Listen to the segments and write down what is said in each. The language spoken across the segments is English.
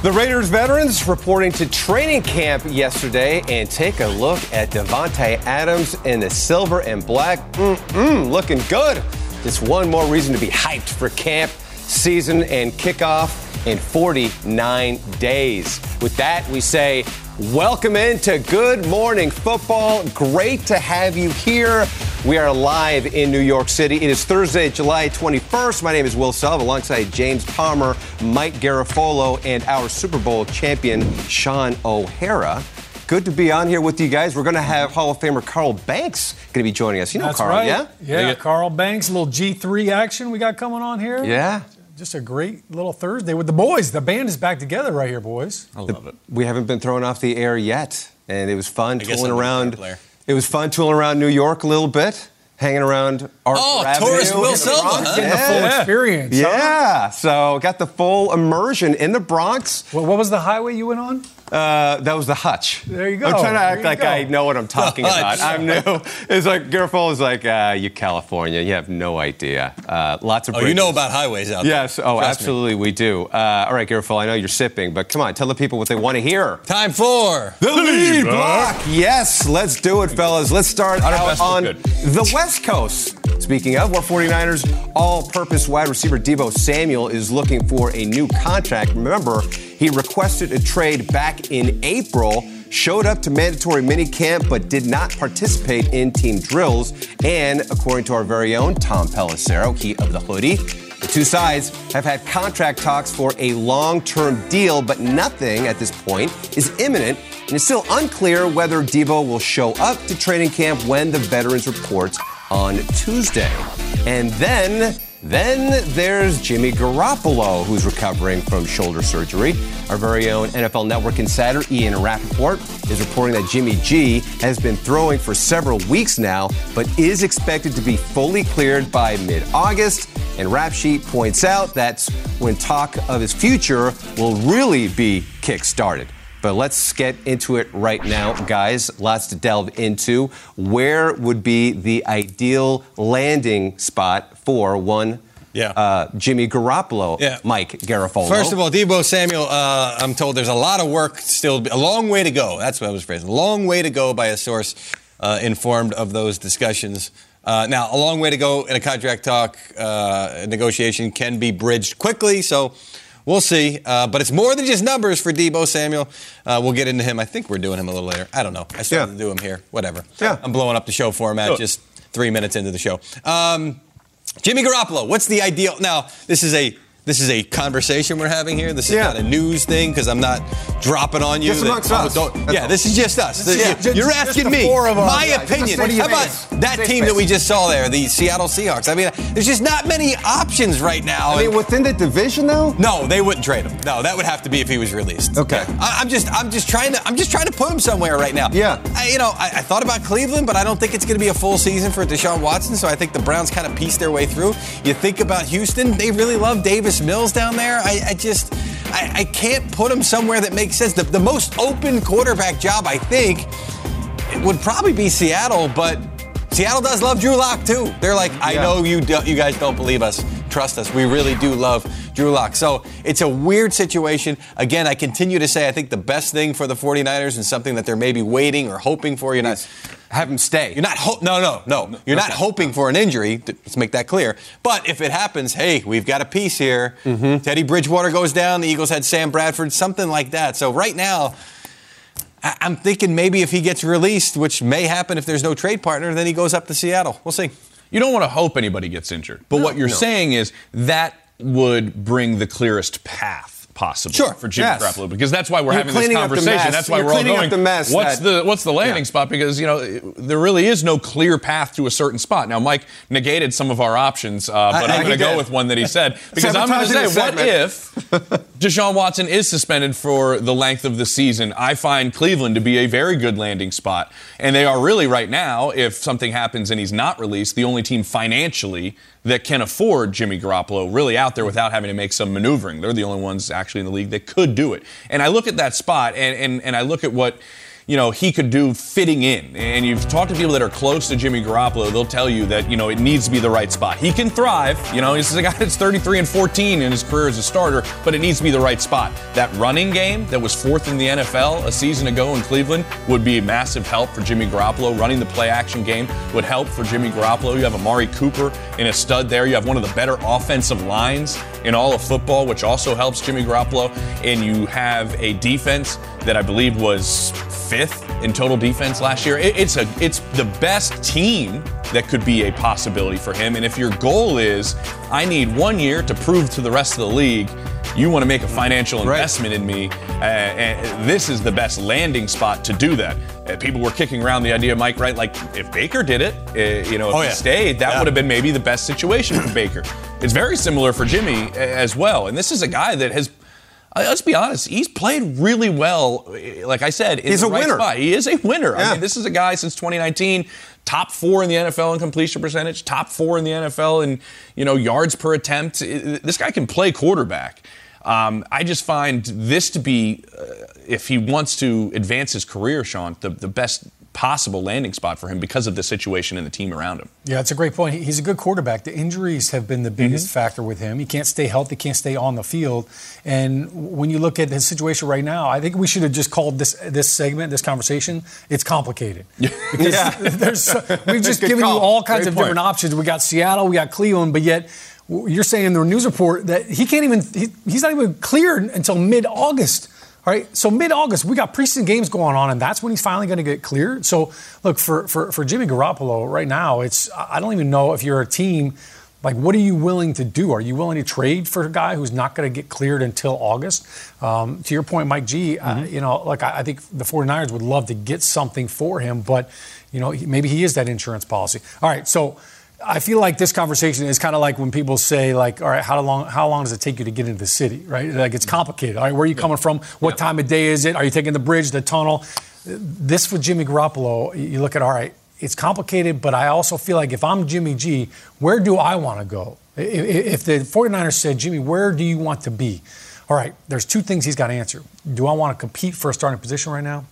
The Raiders veterans reporting to training camp yesterday and take a look at Davante Adams in the silver and black. Mm-mm, looking good. Just one more reason to be hyped for camp season and kickoff in 49 days. With that, we say welcome into Good Morning Football. Great to have you here. We are live in New York City. It is Thursday, July 21st. My name is Will Selva, alongside James Palmer, Mike Garafolo, and our Super Bowl champion, Shaun O'Hara. Good to be on here with you guys. We're going to have Hall of Famer Carl Banks going to be joining us. You know That's Carl, right. yeah? Yeah, Carl Banks, a little G3 action we got coming on here. Yeah. Just a great little Thursday with the boys. The band is back together right here, boys. I love it. We haven't been thrown off the air yet, and it was fun I tooling I'm a around. It was fun tooling around New York a little bit, hanging around Arthur Oh, Avenue tourist in Will the Selva, huh? Getting the full Yeah. experience. huh? Yeah, so got the full immersion in the Bronx. What, what was the highway you went on? Uh, that was the Hutch. There you go. I'm trying to act like go. I know what I'm talking The about. Hutch. I'm new. It's like Garafolo is like, uh, you California, you have no idea. Uh, lots of. Oh, you know about highways out there. Yes. Oh, Trust me. absolutely, we do. Uh, all right, Garafolo, I know you're sipping, but come on, tell the people what they want to hear. Time for The lead block. Yes, let's do it, fellas. Let's start out on good. the West Coast. Speaking of, where 49ers all-purpose wide receiver Deebo Samuel is looking for a new contract. Remember, he requested a trade back in April, showed up to mandatory minicamp, but did not participate in team drills. And according to our very own Tom Pelissero, he of the hoodie, the two sides have had contract talks for a long term deal, but nothing at this point is imminent, and it's still unclear whether Deebo will show up to training camp when the veterans reports on Tuesday. And then, then there's Jimmy Garoppolo, who's recovering from shoulder surgery. Our very own NFL Network insider, Ian Rapoport, is reporting that Jimmy G has been throwing for several weeks now, but is expected to be fully cleared by mid August. And Rap Sheet points out that's when talk of his future will really be kick-started. But let's get into it right now, guys. Lots to delve into. Where would be the ideal landing spot for one Yeah. uh, Jimmy Garoppolo, Yeah. Mike Garafolo? First of all, Deebo Samuel, uh, I'm told there's a lot of work still, a long way to go. That's what I was phrasing. A long way to go by a source uh, informed of those discussions. Uh, now, a long way to go in a contract talk uh, negotiation can be bridged quickly, so we'll see. Uh, but it's more than just numbers for Deebo Samuel. Uh, we'll get into him. I think we're doing him a little later. I don't know. I started Yeah. to do him here. Whatever. Yeah. I'm blowing up the show format just three minutes into the show. Um, Jimmy Garoppolo, what's the ideal? Now, this is a this is a conversation we're having here. This is Yeah. not a news thing because I'm not dropping on you. Just amongst us. don't- yeah, all. this is just us. is- yeah, You- You're asking me my a opinion. How about that Safe team space. that we just saw there, the Seattle Seahawks? I mean, there's just not many options right now. I mean, within the division, though. No, they wouldn't trade him. No, that would have to be if he was released. Okay. I, I'm just, I'm just trying to, I'm just trying to put him somewhere right now. Yeah. I, you know, I, I thought about Cleveland, but I don't think it's going to be a full season for Deshaun Watson. So I think the Browns kind of pieced their way through. You think about Houston; they really love Davis Mills down there. I, I just, I, I can't put him somewhere that makes sense. The, the most open quarterback job, I think, would probably be Seattle, but. Seattle does love Drew Lock too. They're like, I Yeah. know you do, you guys don't believe us. Trust us. We really do love Drew Lock. So it's a weird situation. Again, I continue to say I think the best thing for the 49ers and something that they're maybe waiting or hoping for. You're not Have him stay. you're not ho- no no no. You're not hoping for an injury. Let's make that clear. But if it happens, hey, we've got a piece here. Mm-hmm. Teddy Bridgewater goes down. The Eagles had Sam Bradford, something like that. So right now, I- I'm thinking maybe if he gets released, which may happen if there's no trade partner, then he goes up to Seattle. We'll see. You don't want to hope anybody gets injured. But what you're saying is that would bring the clearest path possible Sure, for Jimmy yes. Garoppolo because that's why we're You're having this cleaning up the conversation. That's why You're we're all going. the mess what's that- the what's the landing Yeah. spot? Because you know there really is no clear path to a certain spot. Now Mike negated some of our options, uh, but I- I'm going to go with one that he said because I'm going to say, what if Deshaun Watson is suspended for the length of the season? I find Cleveland to be a very good landing spot, and they are really right now. If something happens and he's not released, the only team financially that can afford Jimmy Garoppolo really out there without having to make some maneuvering. They're the only ones actually in the league that could do it. And I look at that spot and, and, and I look at what you know he could do fitting in. And you've talked to people that are close to Jimmy Garoppolo, they'll tell you that you know it needs to be the right spot. He can thrive. You know, he's a guy that's 33 and 14 in his career as a starter, but it needs to be the right spot. That running game that was fourth in the NFL a season ago in Cleveland would be a massive help for Jimmy Garoppolo. Running the play action game would help for Jimmy Garoppolo. You have Amari Cooper in a stud there. You have one of the better offensive lines in all of football, which also helps Jimmy Garoppolo. And you have a defense that I believe was fifth in total defense last year. It- it's a it's the best team that could be a possibility for him. And if your goal is I need one year to prove to the rest of the league. You want to make a financial investment in me, uh, and this is the best landing spot to do that. Uh, people were kicking around the idea, Mike, right? Like if Baker did it, uh, you know, if Oh, he yeah. stayed, that Yeah. would have been maybe the best situation for Baker. It's very similar for Jimmy uh, as well. And this is a guy that has. Let's be honest. He's played really well. Like I said, in He's the a right winner. spot. He is a winner. I mean, this is a guy since 2019, top four in the NFL in completion percentage, top four in the NFL in you know yards per attempt. This guy can play quarterback. Um, I just find this to be, uh, if he wants to advance his career, Shaun, the, the best possible landing spot for him because of the situation and the team around him. Yeah, it's a great point. He's a good quarterback. The injuries have been the biggest Mm-hmm. factor with him. He can't stay healthy, he can't stay on the field. And when you look at his situation right now, I think we should have just called this this segment, this conversation, it's complicated. Because Yeah. there's so- we've just given you all kinds Great of point. different options. We got Seattle, we got Cleveland, but yet you're saying in the news report that he can't even he, he's not even cleared until mid-August. All right, so mid-August, we got preseason games going on, and that's when he's finally going to get cleared. So, look for, for for Jimmy Garoppolo right now. It's I don't even know if you're a team. Like, what are you willing to do? Are you willing to trade for a guy who's not going to get cleared until August? Um, to your point, Mike G, uh, you know, like I, I think the 49ers would love to get something for him, but, you know, he, maybe he is that insurance policy. All right, so I feel like this conversation is kind of like when people say, like, all right, how long how long does it take you to get into the city, right? Like, it's complicated. All right, where are you coming from? What time of day is it? Are you taking the bridge, the tunnel? This for Jimmy Garoppolo, you look at, all right, it's complicated, but I also feel like if I'm Jimmy G, where do I want to go? If the 49ers said, Jimmy, where do you want to be? All right, there's two things he's got to answer. Do I want to compete for a starting position right now?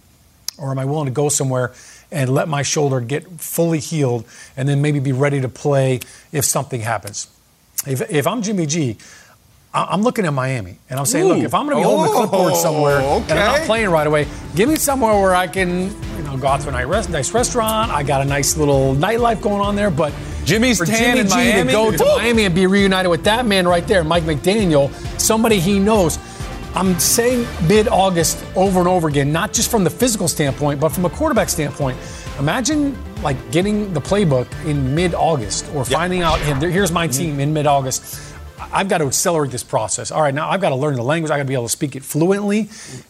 Or am I willing to go somewhere and let my shoulder get fully healed and then maybe be ready to play if something happens? If, if I'm Jimmy G, I'm looking at Miami and I'm saying, look, if I'm going to be holding the clipboard oh, somewhere and I'm not playing right away, give me somewhere where I can, you know, go out to a nice, rest, nice restaurant. I got a nice little nightlife going on there, but Jimmy's for tan Jimmy in G Miami? to go to! Miami and be reunited with that man right there, Mike McDaniel, somebody he knows. I'm saying mid-August over and over again, not just from the physical standpoint, but from a quarterback standpoint. Imagine like getting the playbook in mid-August or finding out, hey, here's my mm-hmm. team in mid-August. I've got to accelerate this process. All right, now I've got to learn the language. I've got to be able to speak it fluently.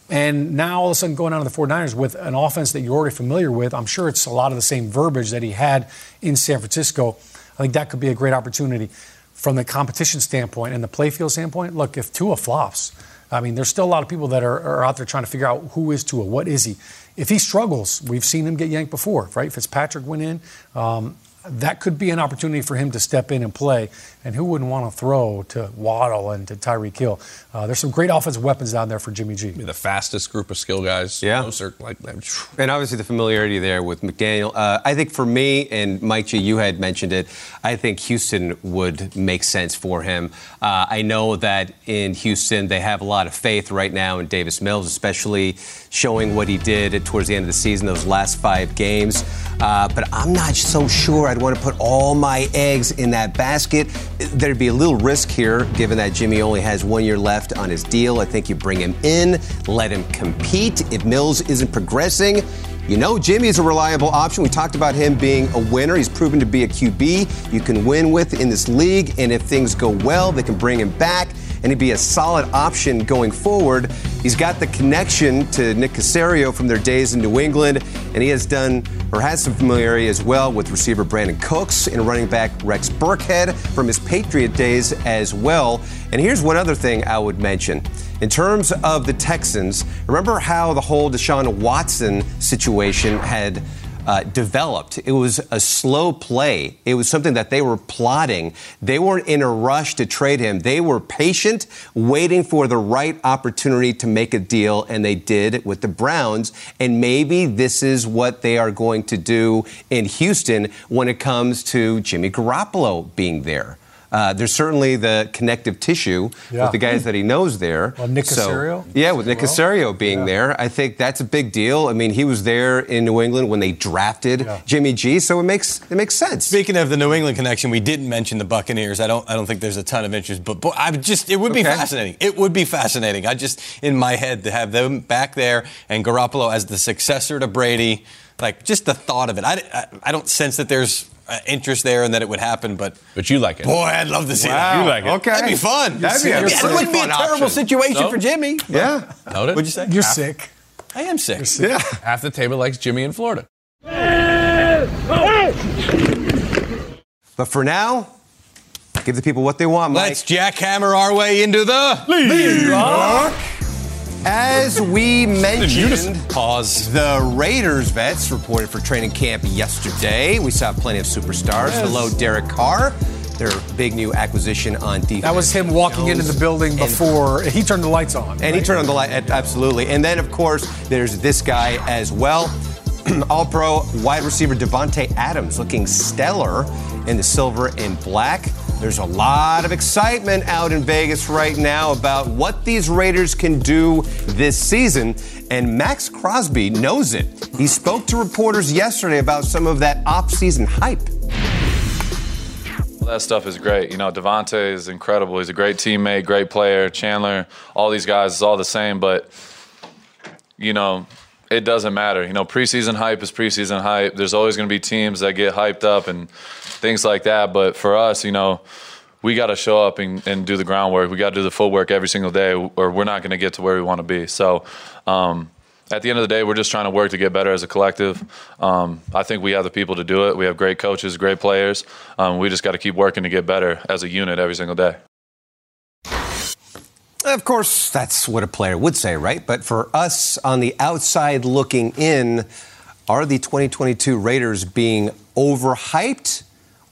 And now all of a sudden going down to the 49ers with an offense that you're already familiar with, I'm sure it's a lot of the same verbiage that he had in San Francisco. I think that could be a great opportunity from the competition standpoint and the playfield standpoint. Look, if Tua flops, I mean, there's still a lot of people that are, are out there trying to figure out who is Tua, what is he. If he struggles, we've seen him get yanked before, right? Fitzpatrick went in. Um, that could be an opportunity for him to step in and play. And who wouldn't want to throw to Waddle and to Tyreek Hill? Uh, there's some great offensive weapons down there for Jimmy G. The fastest group of skill guys. Yeah. Closer, like, and obviously the familiarity there with McDaniel. Uh, I think for me and Mike G, you had mentioned it. I think Houston would make sense for him. Uh, I know that in Houston they have a lot of faith right now in Davis Mills, especially showing what he did towards the end of the season, those last five games. Uh, but I'm not so sure I'd want to put all my eggs in that basket. There'd be a little risk here, given that Jimmy only has one year left on his deal. I think you bring him in, let him compete. If Mills isn't progressing, you know, Jimmy is a reliable option. We talked about him being a winner. He's proven to be a QB you can win with in this league. And if things go well, they can bring him back and he'd be a solid option going forward. He's got the connection to Nick Caserio from their days in New England, and he has done or has some familiarity as well with receiver Brandin Cooks and running back Rex Burkhead from his Patriot days as well. And here's one other thing I would mention. In terms of the Texans, remember how the whole Deshaun Watson situation had uh, developed. It was a slow play. It was something that they were plotting. They weren't in a rush to trade him. They were patient, waiting for the right opportunity to make a deal, and they did with the Browns. And maybe this is what they are going to do in Houston when it comes to Jimmy Garoppolo being there. Uh, there's certainly the connective tissue Yeah. with the guys that he knows there. Well, Nick So- yeah, with Nick well. Caserio being Yeah. there, I think that's a big deal. I mean, he was there in New England when they drafted Yeah. Jimmy G, so it makes it makes sense. Speaking of the New England connection, we didn't mention the Buccaneers. I don't. I don't think there's a ton of interest, but, but I just. It would be Okay. fascinating. It would be fascinating. I just in my head to have them back there and Garoppolo as the successor to Brady. Like just the thought of it. I, I, I don't sense that there's Uh, interest there and that it would happen, but But you like it. boy, I'd love to see Wow. that. You like it. Okay. That'd be fun. That'd be a Yeah, pretty it wouldn't be a fun terrible option. situation No? for Jimmy. Yeah, Noted? What'd you say? You're sick. I am sick. yeah. Half the table likes Jimmy in Florida. But for now, give the people what they want, Mike. Let's jackhammer our way into the As we mentioned, pause. the Raiders vets reported for training camp yesterday. We saw plenty of superstars. Hello, Derek Carr, their big new acquisition on defense. That was him walking into the building And- before he turned the lights on. And he turned on the light, absolutely. And then, of course, there's this guy as well. All pro wide receiver Davante Adams looking stellar in the silver and black. There's a lot of excitement out in Vegas right now about what these Raiders can do this season. And Maxx Crosby knows it. He spoke to reporters yesterday about some of that off-season hype. That stuff is great. You know, Davante is incredible. He's a great teammate, great player. Chandler, all these guys is all the same, but you know, it doesn't matter. You know, preseason hype is preseason hype. There's always going to be teams that get hyped up and things like that. But for us, you know, we got to show up and, and do the groundwork. We got to do the footwork every single day, or we're not going to get to where we want to be. So, um, at the end of the day, we're just trying to work to get better as a collective. Um, I think we have the people to do it. We have great coaches, great players. Um, we just got to keep working to get better as a unit every single day. Of course, that's what a player would say, right? But for us on the outside looking in, are the 2022 Raiders being overhyped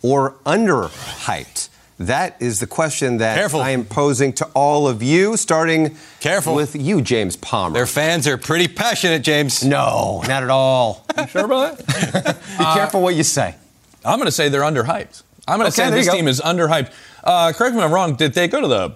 or underhyped? That is the question that Careful. I am posing to all of you, starting Careful. with you, James Palmer. Their fans are pretty passionate, James. no, not at all. Sure about that? Be careful what you say. I'm going to say they're underhyped. I'm going to Okay, say this team is underhyped. Uh, correct me if I'm wrong. Did they go to the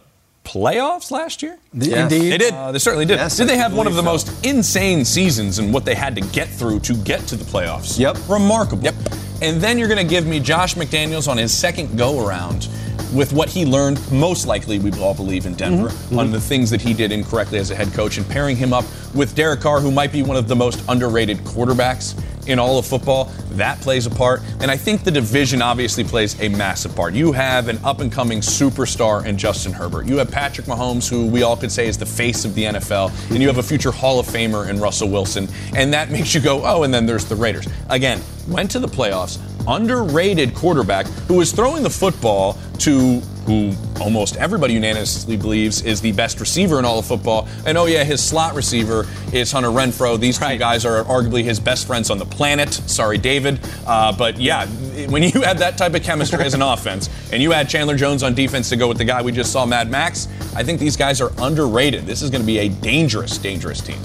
playoffs last year? Yes. Indeed. They did. Uh, they certainly did. Yes, did they have one of the believe most insane seasons and what they had to get through to get to the playoffs? Yep. Remarkable. Yep. And then you're going to give me Josh McDaniels on his second go around with what he learned, most likely, we all believe, in Denver, Mm-hmm. on the things that he did incorrectly as a head coach, and pairing him up with Derek Carr, who might be one of the most underrated quarterbacks in all of football. That plays a part. And I think the division obviously plays a massive part. You have an up and coming superstar in Justin Herbert. You have Patrick Mahomes, who we all could say is the face of the NFL. And you have a future Hall of Famer in Russell Wilson. And that makes you go, oh, and then there's the Raiders. Again, went to the playoffs, underrated quarterback who was throwing the football to who almost everybody unanimously believes is the best receiver in all of football. And oh, yeah, his slot receiver is Hunter Renfrow. These two guys are arguably his best friends on the planet. Sorry, David. Uh, but yeah, when you have that type of chemistry as an offense and you add Chandler Jones on defense to go with the guy we just saw, Mad Max, I think these guys are underrated. This is going to be a dangerous, dangerous team.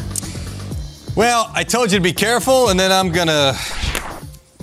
Well, I told you to be careful, and then I'm going to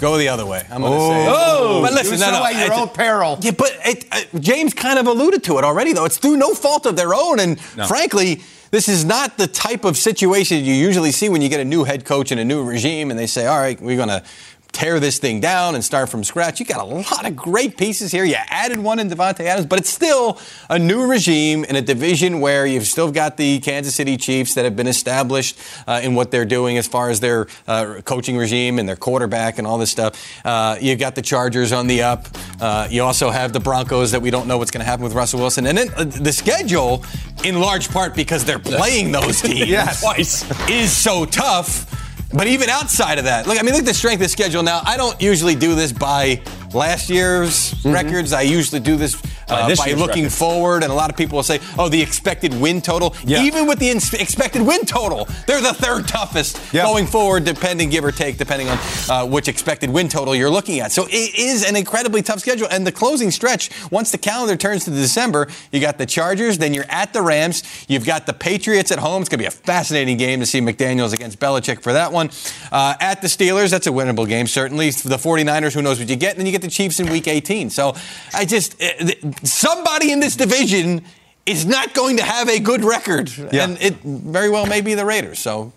go the other way. I'm going to say. Oh, but listen, no, no, at your own peril. Yeah, but it, uh, James kind of alluded to it already, though. It's through no fault of their own, and No. frankly, this is not the type of situation you usually see when you get a new head coach and a new regime, and they say, "All right, we're going to." Tear this thing down and start from scratch. You got a lot of great pieces here. You added one in Davante Adams, but it's still a new regime in a division where you've still got the Kansas City Chiefs that have been established uh, in what they're doing as far as their uh, coaching regime and their quarterback and all this stuff. Uh, you've got the Chargers on the up. Uh, you also have the Broncos that we don't know what's going to happen with Russell Wilson. And then uh, the schedule, in large part because they're playing those teams Yes. twice, is so tough. But even outside of that, look, I mean, look at the strength of schedule now. I don't usually do this by last year's records. I usually do this By uh, this by looking record. forward. And a lot of people will say, oh, the expected win total. Yeah. Even with the ins- expected win total, they're the third toughest Yeah. going forward, depending, give or take, depending on uh, which expected win total you're looking at. So it is an incredibly tough schedule. And the closing stretch, once the calendar turns to December, you got the Chargers, then you're at the Rams, you've got the Patriots at home. It's going to be a fascinating game to see McDaniels against Belichick for that one. Uh, at the Steelers, that's a winnable game, certainly. For the 49ers, who knows what you get. And then you get the Chiefs in week 18. So I just, uh, somebody in this division is not going to have a good record. Yeah. And it very well may be the Raiders. So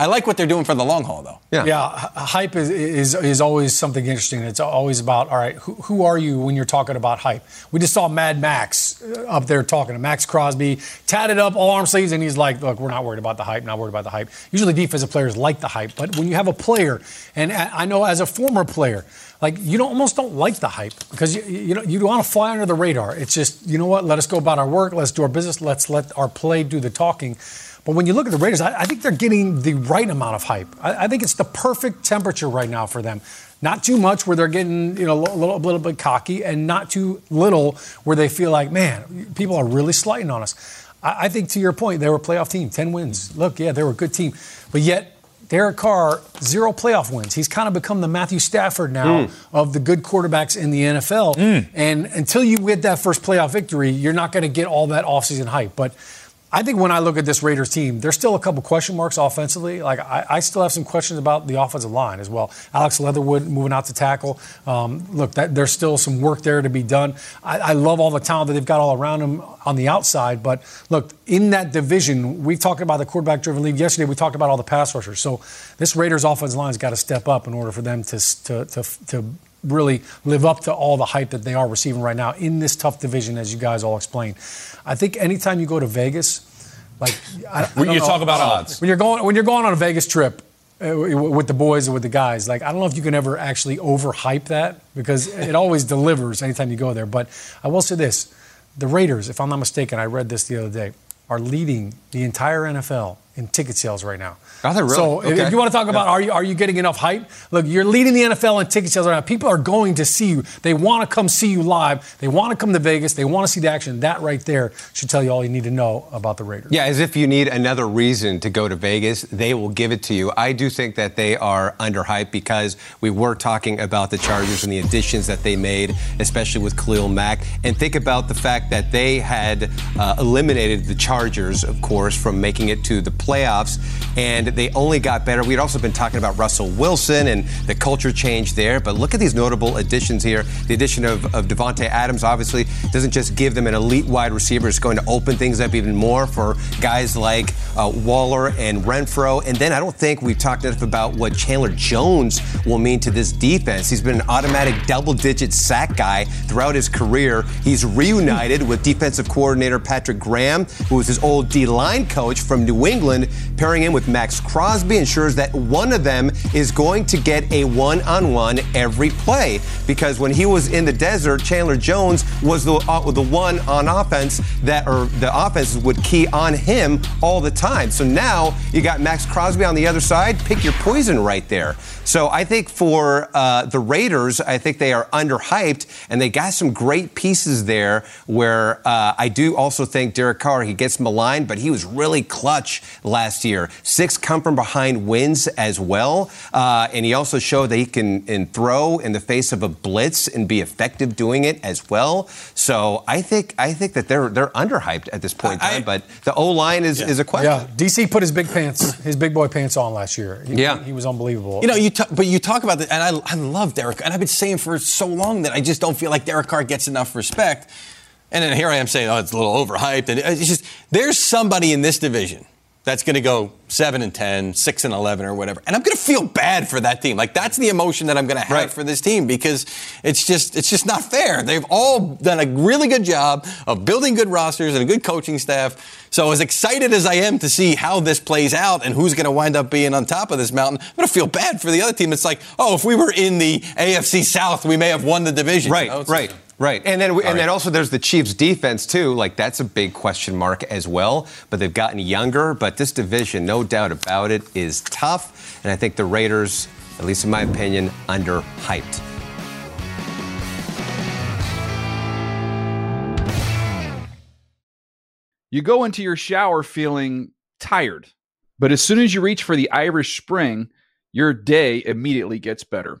I like what they're doing for the long haul, though. Yeah. Yeah, hype is, is is always something interesting. It's always about all right. Who, who are you when you're talking about hype? We just saw Mad Max uh, up there talking to Maxx Crosby, tatted up, all arm sleeves, and he's like, "Look, we're not worried about the hype. Not worried about the hype." Usually, defensive players like the hype, but when you have a player, and I I know as a former player, like you don't almost don't like the hype because you you know you want to fly under the radar. It's just you know what? Let us go about our work. Let's do our business. Let's let our play do the talking. But when you look at the Raiders, I, I think they're getting the right amount of hype. I, I think it's the perfect temperature right now for them. Not too much where they're getting you know a little, a little bit cocky, and not too little where they feel like, man, people are really slighting on us. I, I think to your point, they were a playoff team, ten wins. Look, yeah, they were a good team, but yet Derek Carr, zero playoff wins. He's kind of become the Matthew Stafford now mm. of the good quarterbacks in the NFL. Mm. And until you get that first playoff victory, you're not going to get all that offseason hype. But I think when I look at this Raiders team, there's still a couple question marks offensively. Like I, I still have some questions about the offensive line as well. Alex Leatherwood moving out to tackle. Um, look, that, there's still some work there to be done. I, I love all the talent that they've got all around them on the outside. But look, in that division, we've talked about the quarterback-driven league. Yesterday, we talked about all the pass rushers. So this Raiders offensive line's got to step up in order for them to to to, to really live up to all the hype that they are receiving right now in this tough division, as you guys all explained. I think anytime you go to Vegas, like I, I When you know, talk about odds. when you're going when you're going on a Vegas trip uh, with the boys or with the guys, like I don't know if you can ever actually overhype that because it always delivers anytime you go there. But I will say this: the Raiders, if I'm not mistaken, I read this the other day, are leading the entire NFL in ticket sales right now. Are really? So if- Okay. if you want to talk about are you are you getting enough hype? Look, you're leading the NFL in ticket sales right now. People are going to see you. They want to come see you live. They want to come to Vegas. They want to see the action. That right there should tell you all you need to know about the Raiders. Yeah, as if you need another reason to go to Vegas, they will give it to you. I do think that they are underhyped because we were talking about the Chargers and the additions that they made, especially with Khalil Mack. And think about the fact that they had uh, eliminated the Chargers, of course, from making it to the playoffs, and they only got better. We'd also been talking about Russell Wilson and the culture change there, but look at these notable additions here. The addition of, of Davante Adams obviously doesn't just give them an elite wide receiver, it's going to open things up even more for guys like uh, Waller and Renfrow. And then I don't think we've talked enough about what Chandler Jones will mean to this defense. He's been an automatic double digit sack guy throughout his career. He's reunited with defensive coordinator Patrick Graham, who was his old D line coach from New England. Pairing him with Maxx Crosby ensures that one of them is going to get a one on one every play. Because when he was in the desert, Chandler Jones was the, uh, the one on offense that, or the offense would key on him all the time. So now you got Maxx Crosby on the other side. Pick your poison right there. So I think for uh, the Raiders, I think they are underhyped, and they got some great pieces there. Where uh, I do also think Derek Carr, he gets maligned, but he was really clutch last year. Six come from behind wins as well, uh, and he also showed that he can and throw in the face of a blitz and be effective doing it as well. So I think I think that they're they're underhyped at this point in time. but the O line is, is a question. Yeah, DC put his big pants, his big boy pants on last year. He, Yeah. he was unbelievable. You know, you talk, but you talk about that, and I, I love Derek, and I've been saying for so long that I just don't feel like Derek Carr gets enough respect. And then here I am saying, oh, it's a little overhyped, and it's just there's somebody in this division that's going to go seven and 10, 6 and eleven, or whatever, and I'm going to feel bad for that team. Like that's the emotion that I'm going to have Right. for this team because it's just it's just not fair. They've all done a really good job of building good rosters and a good coaching staff. So as excited as I am to see how this plays out and who's going to wind up being on top of this mountain, I'm going to feel bad for the other team. It's like, oh, if we were in the AFC South, we may have won the division. Right, You know, right, right. And then and right. then also there's the Chiefs defense too. Like that's a big question mark as well. But they've gotten younger. But this division, no doubt about it, is tough. And I think the Raiders, at least in my opinion, underhyped. You go into your shower feeling tired, but as soon as you reach for the Irish Spring, your day immediately gets better.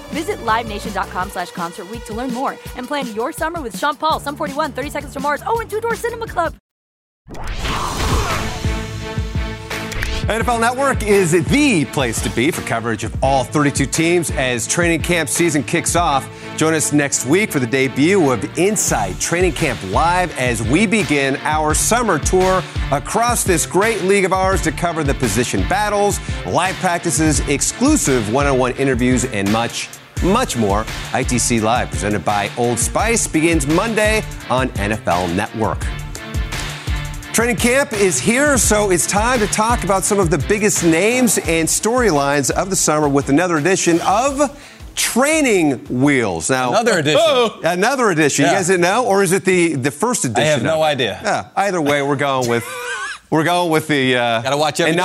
Visit LiveNation.com slash Concert to learn more and plan your summer with Sean Paul, Sum 41, 30 Seconds to Mars, oh, and Two Door Cinema Club. NFL Network is the place to be for coverage of all 32 teams as training camp season kicks off. Join us next week for the debut of Inside Training Camp Live as we begin our summer tour across this great league of ours to cover the position battles, live practices, exclusive one on one interviews, and much, much more. ITC Live, presented by Old Spice, begins Monday on NFL Network. Training camp is here, so it's time to talk about some of the biggest names and storylines of the summer with another edition of Training Wheels. Now, Another edition. Another edition. You guys didn't know, or is it the the first edition? I have no idea. Yeah. Either way, we're going with we're going with the uh, Gotta watch every day,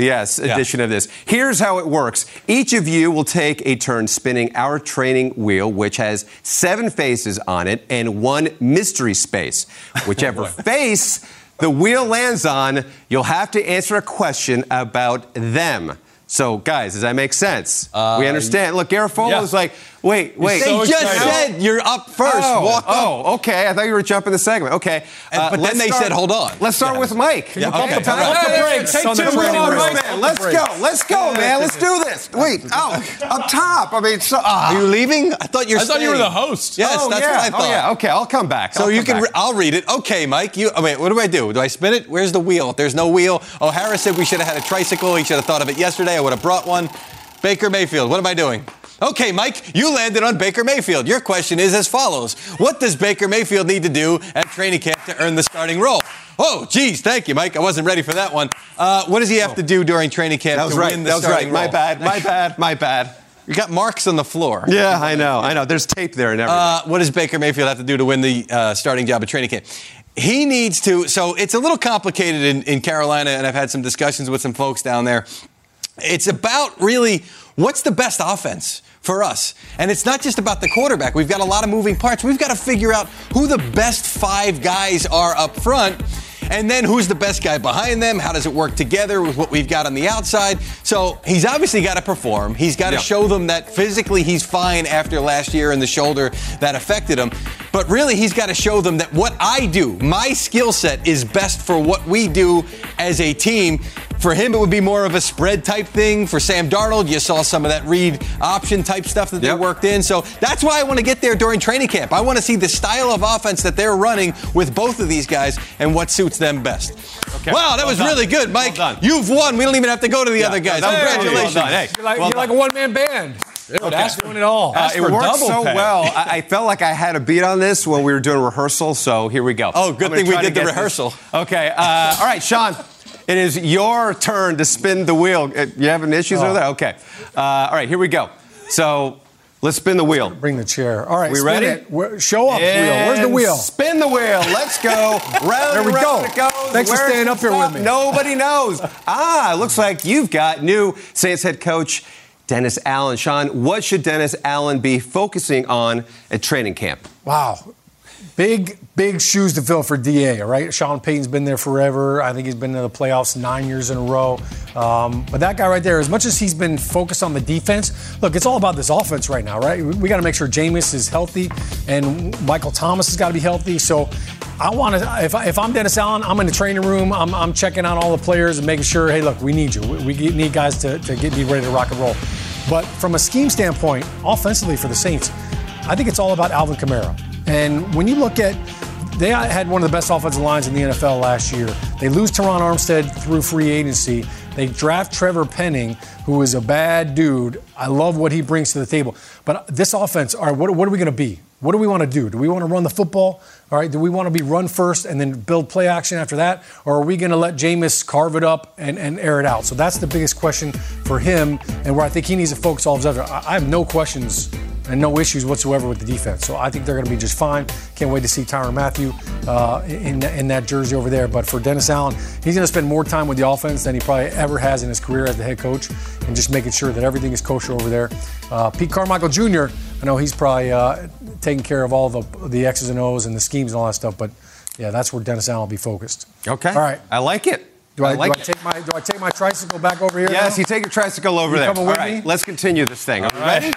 Yes, Yeah. edition of this. Here's how it works. Each of you will take a turn spinning our training wheel, which has seven faces on it and one mystery space. Whichever face the wheel lands on, you'll have to answer a question about them. So, guys, does that make sense? we uh, understand. Look, Garafolo yeah. is like, wait, wait. They just excited. said you're up oh, first. Oh, Walk up. oh, okay. I thought you were jumping the segment. Okay. And- uh, but then they start- said, hold on. Let's start Yeah. with Mike. Yeah, Okay, okay. time All out right. for Hey, breaks take two, training come on. Mike. Man, Let's go. Let's go, man. Let's do this. Wait. Oh, up top. I mean, so. Ah. Are you leaving? I thought you were I thought you were the host. Yes, oh, that's yeah. what I thought. Oh, yeah. Okay, I'll come back. So I'll you can. Re- I'll read it. Okay, Mike. You. Oh, wait. What do I do? Do I spin it? Where's the wheel? If there's no wheel. Oh, O'Hara said we should have had a tricycle. He should have thought of it yesterday. I would have brought one. Baker Mayfield. What am I doing? Okay, Mike, you landed on Baker Mayfield. Your question is as follows What does Baker Mayfield need to do at training camp to earn the starting role? Oh, geez, thank you, Mike. I wasn't ready for that one. Uh, what does he have to do during training camp That was to right. win the That was starting right. My bad. My bad. My bad. You got marks on the floor. Yeah, I know. I know. There's tape there and everything. Uh, what does Baker Mayfield have to do to win the uh, starting job at training camp? He needs to. So it's a little complicated in, in Carolina, and I've had some discussions with some folks down there. It's about really what's the best offense for us. And it's not just about the quarterback. We've got a lot of moving parts. We've got to figure out who the best five guys are up front. And then who's the best guy behind them? How does it work together with what we've got on the outside? So he's obviously got to perform. He's got to Yeah. show them that physically he's fine after last year and the shoulder that affected him. But really, he's got to show them that what I do, my skill set, is best for what we do as a team. For him, it would be more of a spread type thing. For Sam Darnold, you saw some of that read option type stuff that they Yep. worked in. So that's why I want to get there during training camp. I want to see the style of offense that they're running with both of these guys and what suits them best. Okay. Wow, that Well was done. really good, Mike. Well done. You've won. We don't even have to go to the Yeah, other guys. that Congratulations. well. Hey, You're like, well you're like a one man band. Dude, Ask doing it all. Uh, it worked so pay. well. I, I felt like I had a beat on this when we were doing rehearsal, so here we go. Oh, good thing we did the get this- rehearsal. Okay. Uh, all right, Shaun. It is your turn to spin the wheel. Uh, You having issues Oh. over there? Okay. Uh, all right, here we go. So let's spin the wheel. Bring the chair. All right, We spin ready? it. Show up, wheel. Where's the wheel? Spin the wheel. Let's go. Round There we and round go. it goes. Thanks for Where's staying the up here with me. Nobody knows. ah, looks like you've got new Saints head coach Dennis Allen. Shaun, what should Dennis Allen be focusing on at training camp? Wow. Big, big shoes to fill for DA, right? Sean Payton's been there forever. I think he's been in the playoffs nine years in a row. Um, but that guy right there, as much as he's been focused on the defense, look, it's all about this offense right now, right? We, got to make sure Jameis is healthy and Michael Thomas has got to be healthy. So I want to, if, I, if I'm Dennis Allen, I'm in the training room, I'm, I'm checking out all the players and making sure, hey, look, we need you. We, we need guys to, to get be ready to rock and roll. But from a scheme standpoint, offensively for the Saints, I think it's all about Alvin Kamara. And when you look at, they had one of the best offensive lines in the NFL last year. They lose Terron Armstead through free agency. They draft Trevor Penning, who is a bad dude. I love what he brings to the table. But this offense, all right, what, what are we going to be? What do we want to do? Do we want to run the football? All right, do we want to be run first and then build play action after that? Or are we going to let Jameis carve it up and, and air it out? So that's the biggest question for him and where I think he needs to focus all of his effort. I, have no questions and no issues whatsoever with the defense. So I think they're going to be just fine. Can't wait to see Tyrann Mathieu uh, in, in that jersey over there. But for Dennis Allen, he's going to spend more time with the offense than he probably ever has in his career as the head coach and just making sure that everything is kosher over there. Uh, Pete Carmichael Jr., I know he's probably uh, taking care of all the, the X's and O's and the schemes and all that stuff. But yeah, that's where Dennis Allen will be focused. Okay. All right. I like it. Do I, like do I take my do I take my tricycle back over here? Yes, now? you take your tricycle over You there. coming with right, me? let's continue this thing. Are you ready?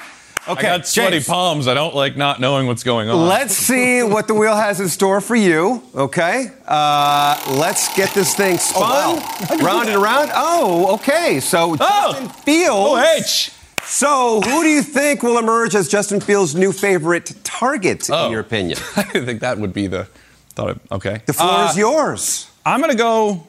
Okay, I got sweaty James, palms. I don't like not knowing what's going on. Let's see what the wheel has in store for you. Okay, uh, let's get this thing spun round and around. Oh, okay. So Justin Fields. Oh, H. So who do you think will emerge as Justin Fields' new favorite target, Oh. in your opinion? I think that would be the. Thought it, okay. The floor Uh, is yours. I'm going to go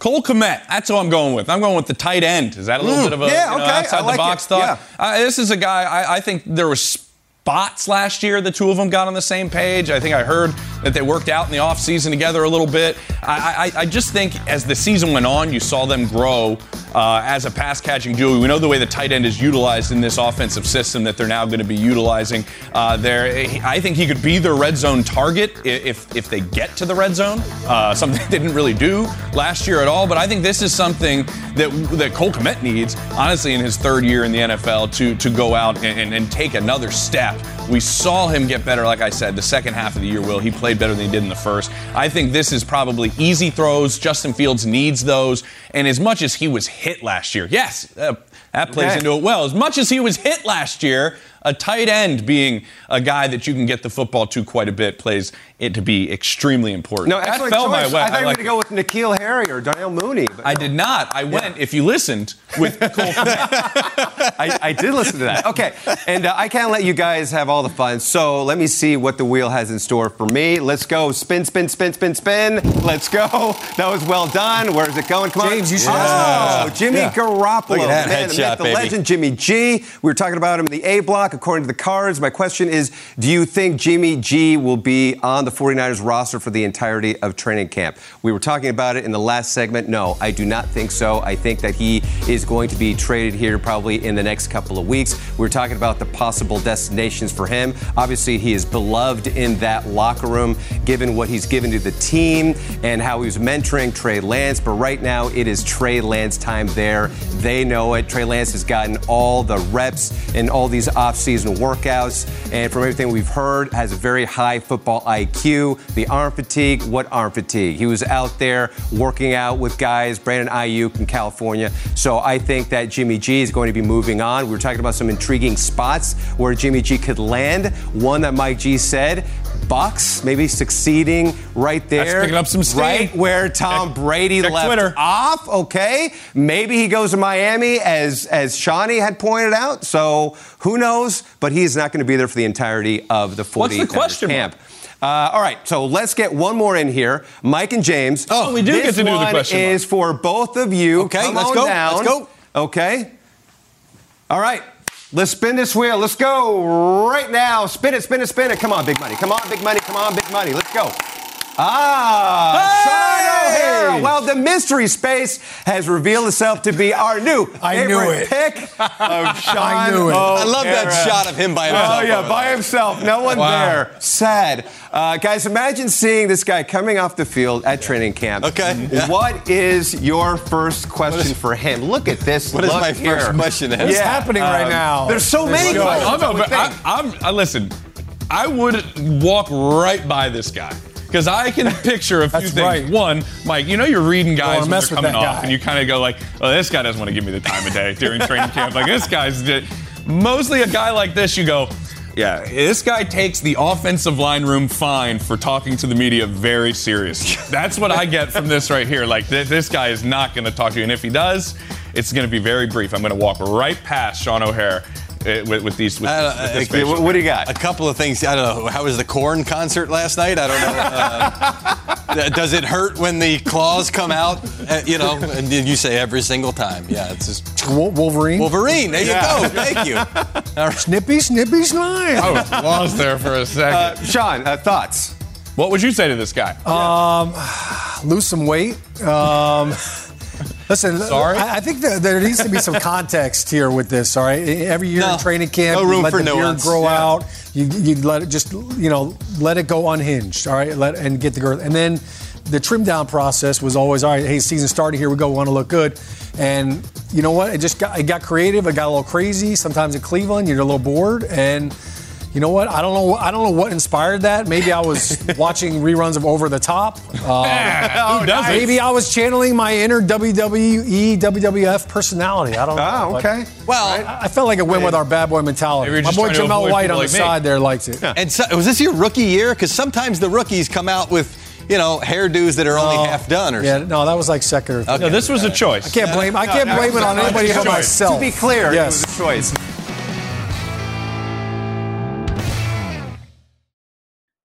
Cole Kmet. That's who I'm going with. I'm going with the tight end. Is that a little Mm, bit of a yeah, you know, okay, outside like the box it, thought? Uh, this is a guy, I, I think there was spots last year. The two of them got on the same page. I think I heard that they worked out in the offseason together a little bit. I, I, I just think as the season went on, you saw them grow uh, as a pass catching duo. We know the way the tight end is utilized in this offensive system that they're now going to be utilizing. Uh, there, I think he could be their red zone target if if they get to the red zone. Uh, something they didn't really do last year at all. But I think this is something that that Cole Kmet needs, honestly, in his third year in the NFL to to go out and, and, and take another step. We saw him get better, like I said, the second half of the year. Will he played better than he did in the first? I think this is probably easy throws. Justin Fields needs those, and as much as he was hit last year, yes, uh, that plays Okay. into it well. As much as he was hit last year, a tight end being a guy that you can get the football to quite a bit plays it to be extremely important. No, that excellent fell my way. I thought you were going to go with N'Keal Harry or Darnell Mooney. But I did not. I went, if you listened, with Cole Kmet. I, I did listen to that. Okay, and uh, I can't let you guys have all the fun. So let me see what the wheel has in store for me. Let's go. Spin, spin, spin, spin, spin. Let's go. That was well done. Where's it going? Come on. James, you should Oh, Jimmy Yeah. Garoppolo. Look at that Man, the myth, the baby. legend, Jimmy G. We were talking about him in the A block, according to the cards. My question is Do you think Jimmy G will be on the 49ers roster for the entirety of training camp? We were talking about it in the last segment. No, I do not think so. I think that he is going to be traded here probably in the next couple of weeks. We were talking about the possible destinations for him. Obviously, he is beloved in that locker room, given what he's given to the team and how he was mentoring Trey Lance. But right now, it is Trey Lance time there. They know it. Trey Lance has gotten all the reps and all these offseason workouts. And from everything we've heard, has a very high football IQ. The arm fatigue, what arm fatigue? He was out there working out with guys, Brandon Aiyuk in California. So I think that Jimmy G is going to be moving on. We were talking about some intriguing spots where Jimmy G could land. One that Mike G said, Bucks maybe succeeding right there. That's picking up some steam. Right where Tom Check- Brady check left Twitter. off. Okay, maybe he goes to Miami as as Shawnee had pointed out. So who knows? But he's not going to be there for the entirety of the 40 What's the question camp. Uh, all right, so let's get one more in here. Mike and James. Oh, we do get to do the question mark. is for both of you. Okay, Come let's go, Down. let's go. Okay. All right. Let's spin this wheel. Let's go right now. Spin it, spin it, spin it. Come on, big money. Come on, big money. Come on, big money. Let's go. Ah, Shaun O'Hara. Well, the mystery space has revealed itself to be our new I knew favorite it. pick of Shaun I knew it. I love that shot of him by himself. Oh yeah, by himself. No one Wow. there. Sad. Uh, guys, imagine seeing this guy coming off the field at training camp. Okay, yeah. What is your first question for him? Look at this. What is Look my here. first question? Ed? What's happening right um, now? There's so Let's many go. questions. I'm, I would but I, think. I'm, I listen. I would walk right by this guy because I can picture a few That's things. right. One, Mike, you know you're reading guys when they're coming off, guy. and you kind of go like, "Oh, this guy doesn't want to give me the time of day during training camp." Like this guy's di- mostly a guy like this. You go. Yeah, this guy takes the offensive line room fine for talking to the media very seriously. That's what I get from this right here. Like, th- this guy is not going to talk to you. And if he does, it's going to be very brief. I'm going to walk right past Shaun O'Hara with, with these. With, with this uh, Okay, what, what do you got? A couple of things. I don't know. How was the Korn concert last night? I don't know. Uh, does it hurt when the claws come out? Uh, you know, and you say every single time. Yeah, it's just Wolverine. Wolverine. There Yeah. you go. Thank you. All right. Snippy, snippy, snide. I was lost there for a second. Uh, Shaun, uh, thoughts? what would you say to this guy? lose some weight. Um, listen, Sorry? I, I think that there needs to be some context here with this. All right, every year No. in training camp, No you let for the beard nuance. grow Yeah. out. You you let it just you know let it go unhinged. All right, let and get the girth. And then the trim down process was always all right. Hey, season started. Here we go. We want to look good. And you know what? It just got it got creative. It got a little crazy. Sometimes in Cleveland, you're a little bored and. You know what? I don't know. I don't know what inspired that. Maybe I was watching reruns of Over the Top. Um, Who doesn't? Maybe I was channeling my inner WWE, WWF personality. I don't know. Oh, okay. Well, I, I felt like it went with our bad boy mentality. Maybe you're My just boy Jamel White people on the me. side there likes it. and so, was this your rookie year? Because sometimes the rookies come out with, you know, hairdos that are only Oh, half done or Yeah, something. no, that was like second or third. no, this was a choice. I can't blame. I can't no, blame it on anybody it's but myself. To be clear, yes. it was a choice.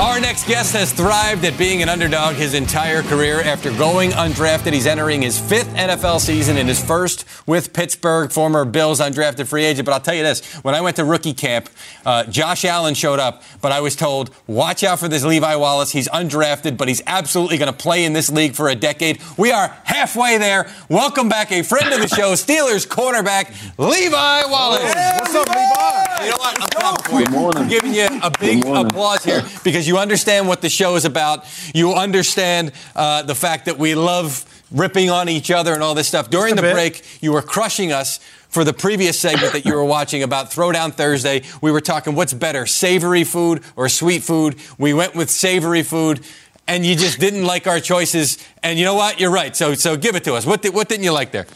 Our next guest has thrived at being an underdog his entire career. After going undrafted, he's entering his fifth NFL season and his first with Pittsburgh, former Bills undrafted free agent. But I'll tell you this when I went to rookie camp, uh, Josh Allen showed up, but I was told, watch out for this Levi Wallace. He's undrafted, but he's absolutely going to play in this league for a decade. We are halfway there. Welcome back, a friend of the show, Steelers cornerback, Levi Wallace. What's up, Levi? You know what? I'm clapping for. I'm giving you a big applause here because you understand what the show is about. You understand uh, the fact that we love ripping on each other and all this stuff. During the bit. break, you were crushing us. For the previous segment that you were watching about Throwdown Thursday, we were talking what's better, savory food or sweet food. We went with savory food, and you just didn't like our choices. And you know what? You're right. So, so give it to us. What, did, what didn't you like there?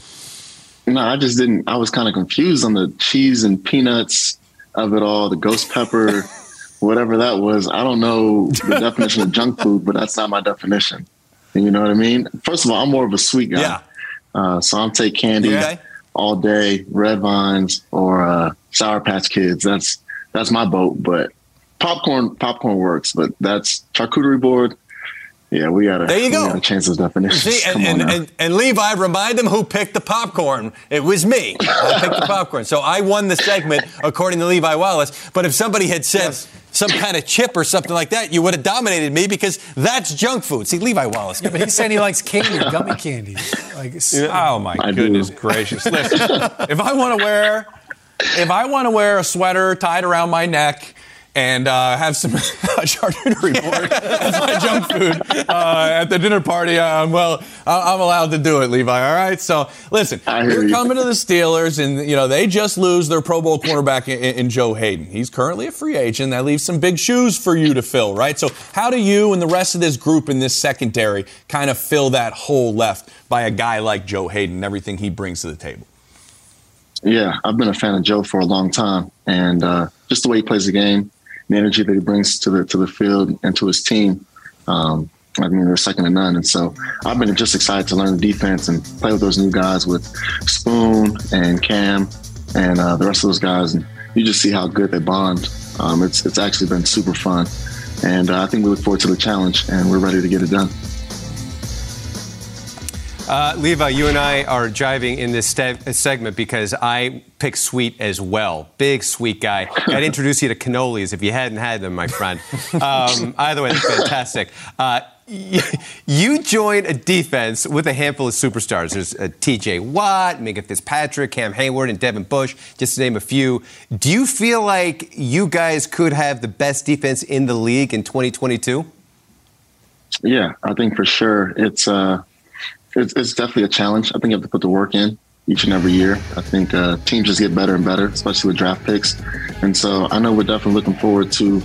No, I just didn't. I was kind of confused on the cheese and peanuts of it all, the ghost pepper, whatever that was. I don't know the definition of junk food, but that's not my definition. You know what I mean? First of all, I'm more of a sweet guy. Yeah. Uh, so I'll take candy Okay. all day, red vines or uh, Sour Patch Kids. That's that's my boat. But popcorn, popcorn works. But that's charcuterie board. Yeah, we gotta. There you go. gotta change those definitions. See, and, and, and, and Levi, remind them who picked the popcorn. It was me. I picked the popcorn. So I won the segment according to Levi Wallace. But if somebody had said some kind of chip or something like that, you would have dominated me because that's junk food. See, Levi Wallace. But he's saying he likes candy, gummy candy. Like, it's- Oh my I do. goodness gracious! Listen, if I want to wear, if I want to wear a sweater tied around my neck and uh, have some charcuterie board as my junk food uh, at the dinner party, um, well, I- I'm allowed to do it, Levi. All right. So listen, you're you. coming to the Steelers, and you know they just lose their Pro Bowl cornerback in, in Joe Haden. He's currently a free agent. That leaves some big shoes for you to fill, right? So how do you and the rest of this group in this secondary kind of fill that hole left by a guy like Joe Haden and everything he brings to the table? Yeah, I've been a fan of Joe for a long time, and uh, just the way he plays the game, the energy that he brings to the to the field and to his team. Um, I mean, they're second to none, and so I've been just excited to learn the defense and play with those new guys with Spoon and Cam and uh, the rest of those guys, and you just see how good they bond. Um, it's it's actually been super fun, and uh, I think we look forward to the challenge, and we're ready to get it done. Uh, Levi, you and I are driving in this segment because I pick sweet as well. Big sweet guy. I'd introduce you to cannolis if you hadn't had them, my friend. Um, either way, that's fantastic. Uh, you join a defense with a handful of superstars. There's uh, T.J. Watt, Minkah Fitzpatrick, Cam Heyward, and Devin Bush, just to name a few. Do you feel like you guys could have the best defense in the league in 2022? Yeah, I think for sure it's uh, it's, it's definitely a challenge. I think you have to put the work in each and every year. I think uh, teams just get better and better, especially with draft picks. And so I know we're definitely looking forward to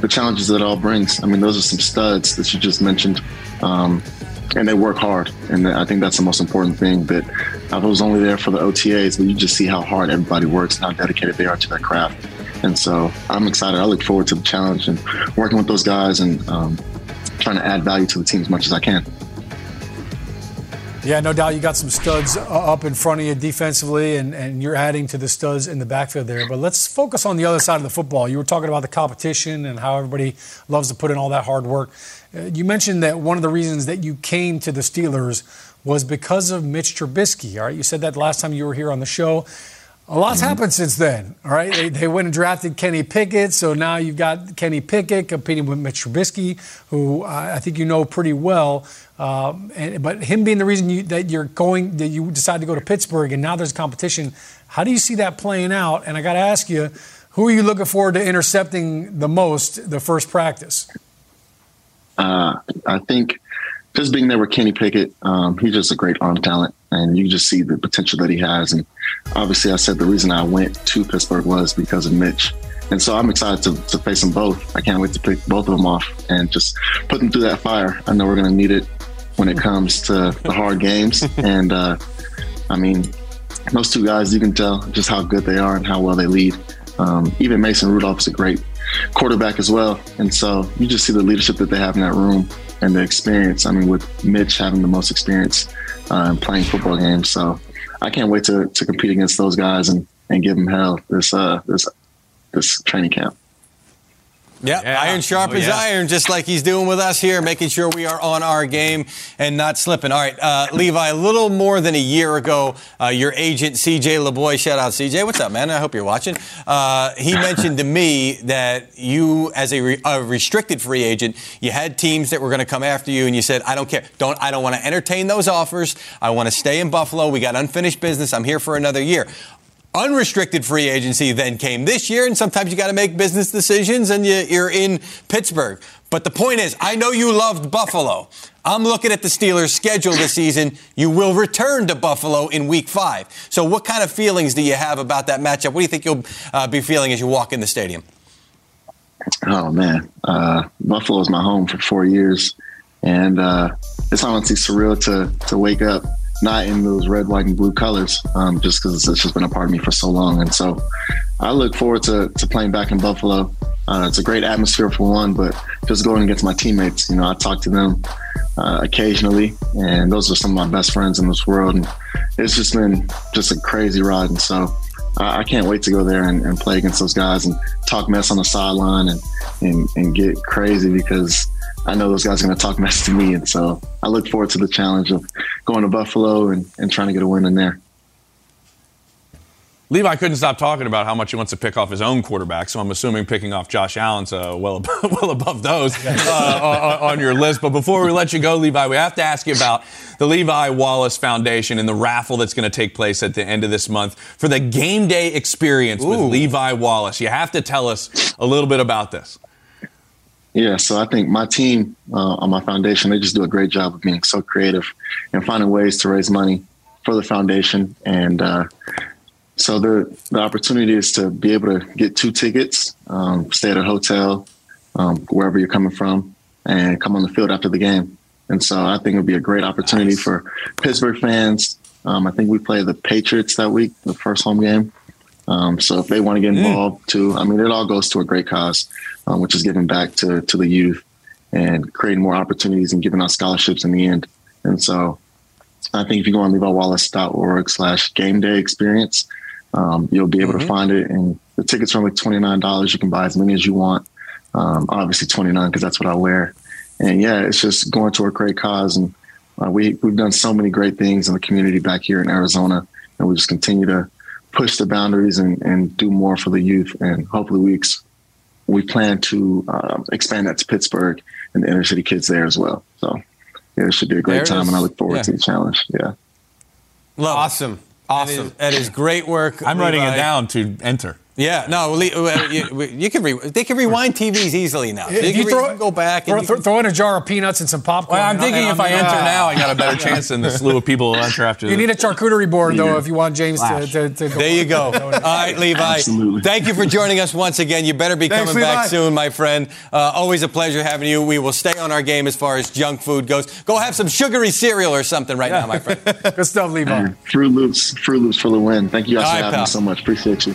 the challenges that it all brings. I mean, those are some studs that you just mentioned, um, and they work hard. And I think that's the most important thing. That I was only there for the OTAs, but you just see how hard everybody works and how dedicated they are to their craft. And so I'm excited. I look forward to the challenge and working with those guys and um, trying to add value to the team as much as I can. Yeah, no doubt you got some studs uh, up in front of you defensively, and, and you're adding to the studs in the backfield there. But let's focus on the other side of the football. You were talking about the competition and how everybody loves to put in all that hard work. Uh, you mentioned that one of the reasons that you came to the Steelers was because of Mitch Trubisky. All right, you said that last time you were here on the show. A lot's happened since then. All right, they, they went and drafted Kenny Pickett, so now you've got Kenny Pickett competing with Mitch Trubisky, who uh, I think you know pretty well. Um, and, but him being the reason you, that you're going, that you decided to go to Pittsburgh, and now there's competition. How do you see that playing out? And I got to ask you, who are you looking forward to intercepting the most the first practice? Uh, I think just being there with Kenny Pickett, um, he's just a great arm talent, and you just see the potential that he has. And obviously, I said the reason I went to Pittsburgh was because of Mitch. And so I'm excited to, to face them both. I can't wait to pick both of them off and just put them through that fire. I know we're going to need it when it comes to the hard games. And uh, I mean, those two guys, you can tell just how good they are and how well they lead. Um, even Mason Rudolph is a great quarterback as well. And so you just see the leadership that they have in that room and the experience. I mean, with Mitch having the most experience uh, playing football games. So I can't wait to, to compete against those guys and, and give them hell this uh, this this training camp. Yeah, Yeah. iron sharp Oh, yeah. iron, just like he's doing with us here, making sure we are on our game and not slipping. All right, uh, Levi, a little more than a year ago, uh, your agent, CJ LeBoy, shout out CJ. What's up, man? I hope you're watching. Uh, he mentioned to me that you, as a, re- a restricted free agent, you had teams that were going to come after you, and you said, I don't care. Don't, I don't want to entertain those offers. I want to stay in Buffalo. We got unfinished business. I'm here for another year. Unrestricted free agency then came this year, and sometimes you got to make business decisions, and you, you're in Pittsburgh. But the point is, I know you loved Buffalo. I'm looking at the Steelers' schedule this season. You will return to Buffalo in Week Five. So, what kind of feelings do you have about that matchup? What do you think you'll uh, be feeling as you walk in the stadium? Oh man, uh, Buffalo is my home for four years, and uh, it's honestly surreal to to wake up not in those red, white, and blue colors, um, just because it's just been a part of me for so long. And so, I look forward to to playing back in Buffalo. Uh, it's a great atmosphere for one, but just going against my teammates. You know, I talk to them uh, occasionally, and those are some of my best friends in this world. And it's just been just a crazy ride. And so, I can't wait to go there and, and play against those guys and talk mess on the sideline and, and, and get crazy because I know those guys are going to talk mess to me. And so I look forward to the challenge of going to Buffalo and, and trying to get a win in there. Levi couldn't stop talking about how much he wants to pick off his own quarterback, so I'm assuming picking off Josh Allen's uh, well, above, well above those uh, on, on your list. But before we let you go, Levi, we have to ask you about the Levi Wallace Foundation and the raffle that's going to take place at the end of this month for the game day experience with Levi Wallace. You have to tell us a little bit about this. Yeah, so I think my team uh, on my foundation, they just do a great job of being so creative and finding ways to raise money for the foundation. And uh, so the the opportunity is to be able to get two tickets, um, stay at a hotel, um, wherever you're coming from, and come on the field after the game. And so I think it would be a great opportunity for Pittsburgh fans. Um, I think we play the Patriots that week, the first home game. Um, so if they want to get involved too, I mean, it all goes to a great cause, um, which is giving back to to the youth and creating more opportunities and giving out scholarships in the end. And so I think if you go on leviwallace.org slash game day experience, um, you'll be able to find it. And the tickets are only $29. You can buy as many as you want. Um, obviously 29 because that's what I wear. And yeah, it's just going to a great cause. And uh, we, we've done so many great things in the community back here in Arizona. And we just continue to push the boundaries and, and do more for the youth. And hopefully we, ex- we plan to uh, expand that to Pittsburgh and the inner city kids there as well. So yeah, it should be a great it time. is. And I look forward Yeah. to the challenge. Yeah. Love it. Awesome. That is, that is great work. I'm writing it down to enter. Yeah, no, Le- well, you, you can re- they can rewind TVs easily now. So you, If can you re- throw- you go back Throw, and throw, throw in a jar of peanuts and some popcorn. Well, I'm thinking if I enter uh, now, I got a better chance than the slew of people who enter after You the need a charcuterie board, though, if you want James to, to, to go. There you go. All right, Levi. Absolutely. Thank you for joining us once again. You better be Thanks, coming back soon, my friend. Uh, always a pleasure having you. We will stay on our game as far as junk food goes. Go have some sugary cereal or something right now, my friend. Good stuff, Levi. Froot Loops, Froot Loops for the win. Thank you guys All for right, having pal. me so much. Appreciate you.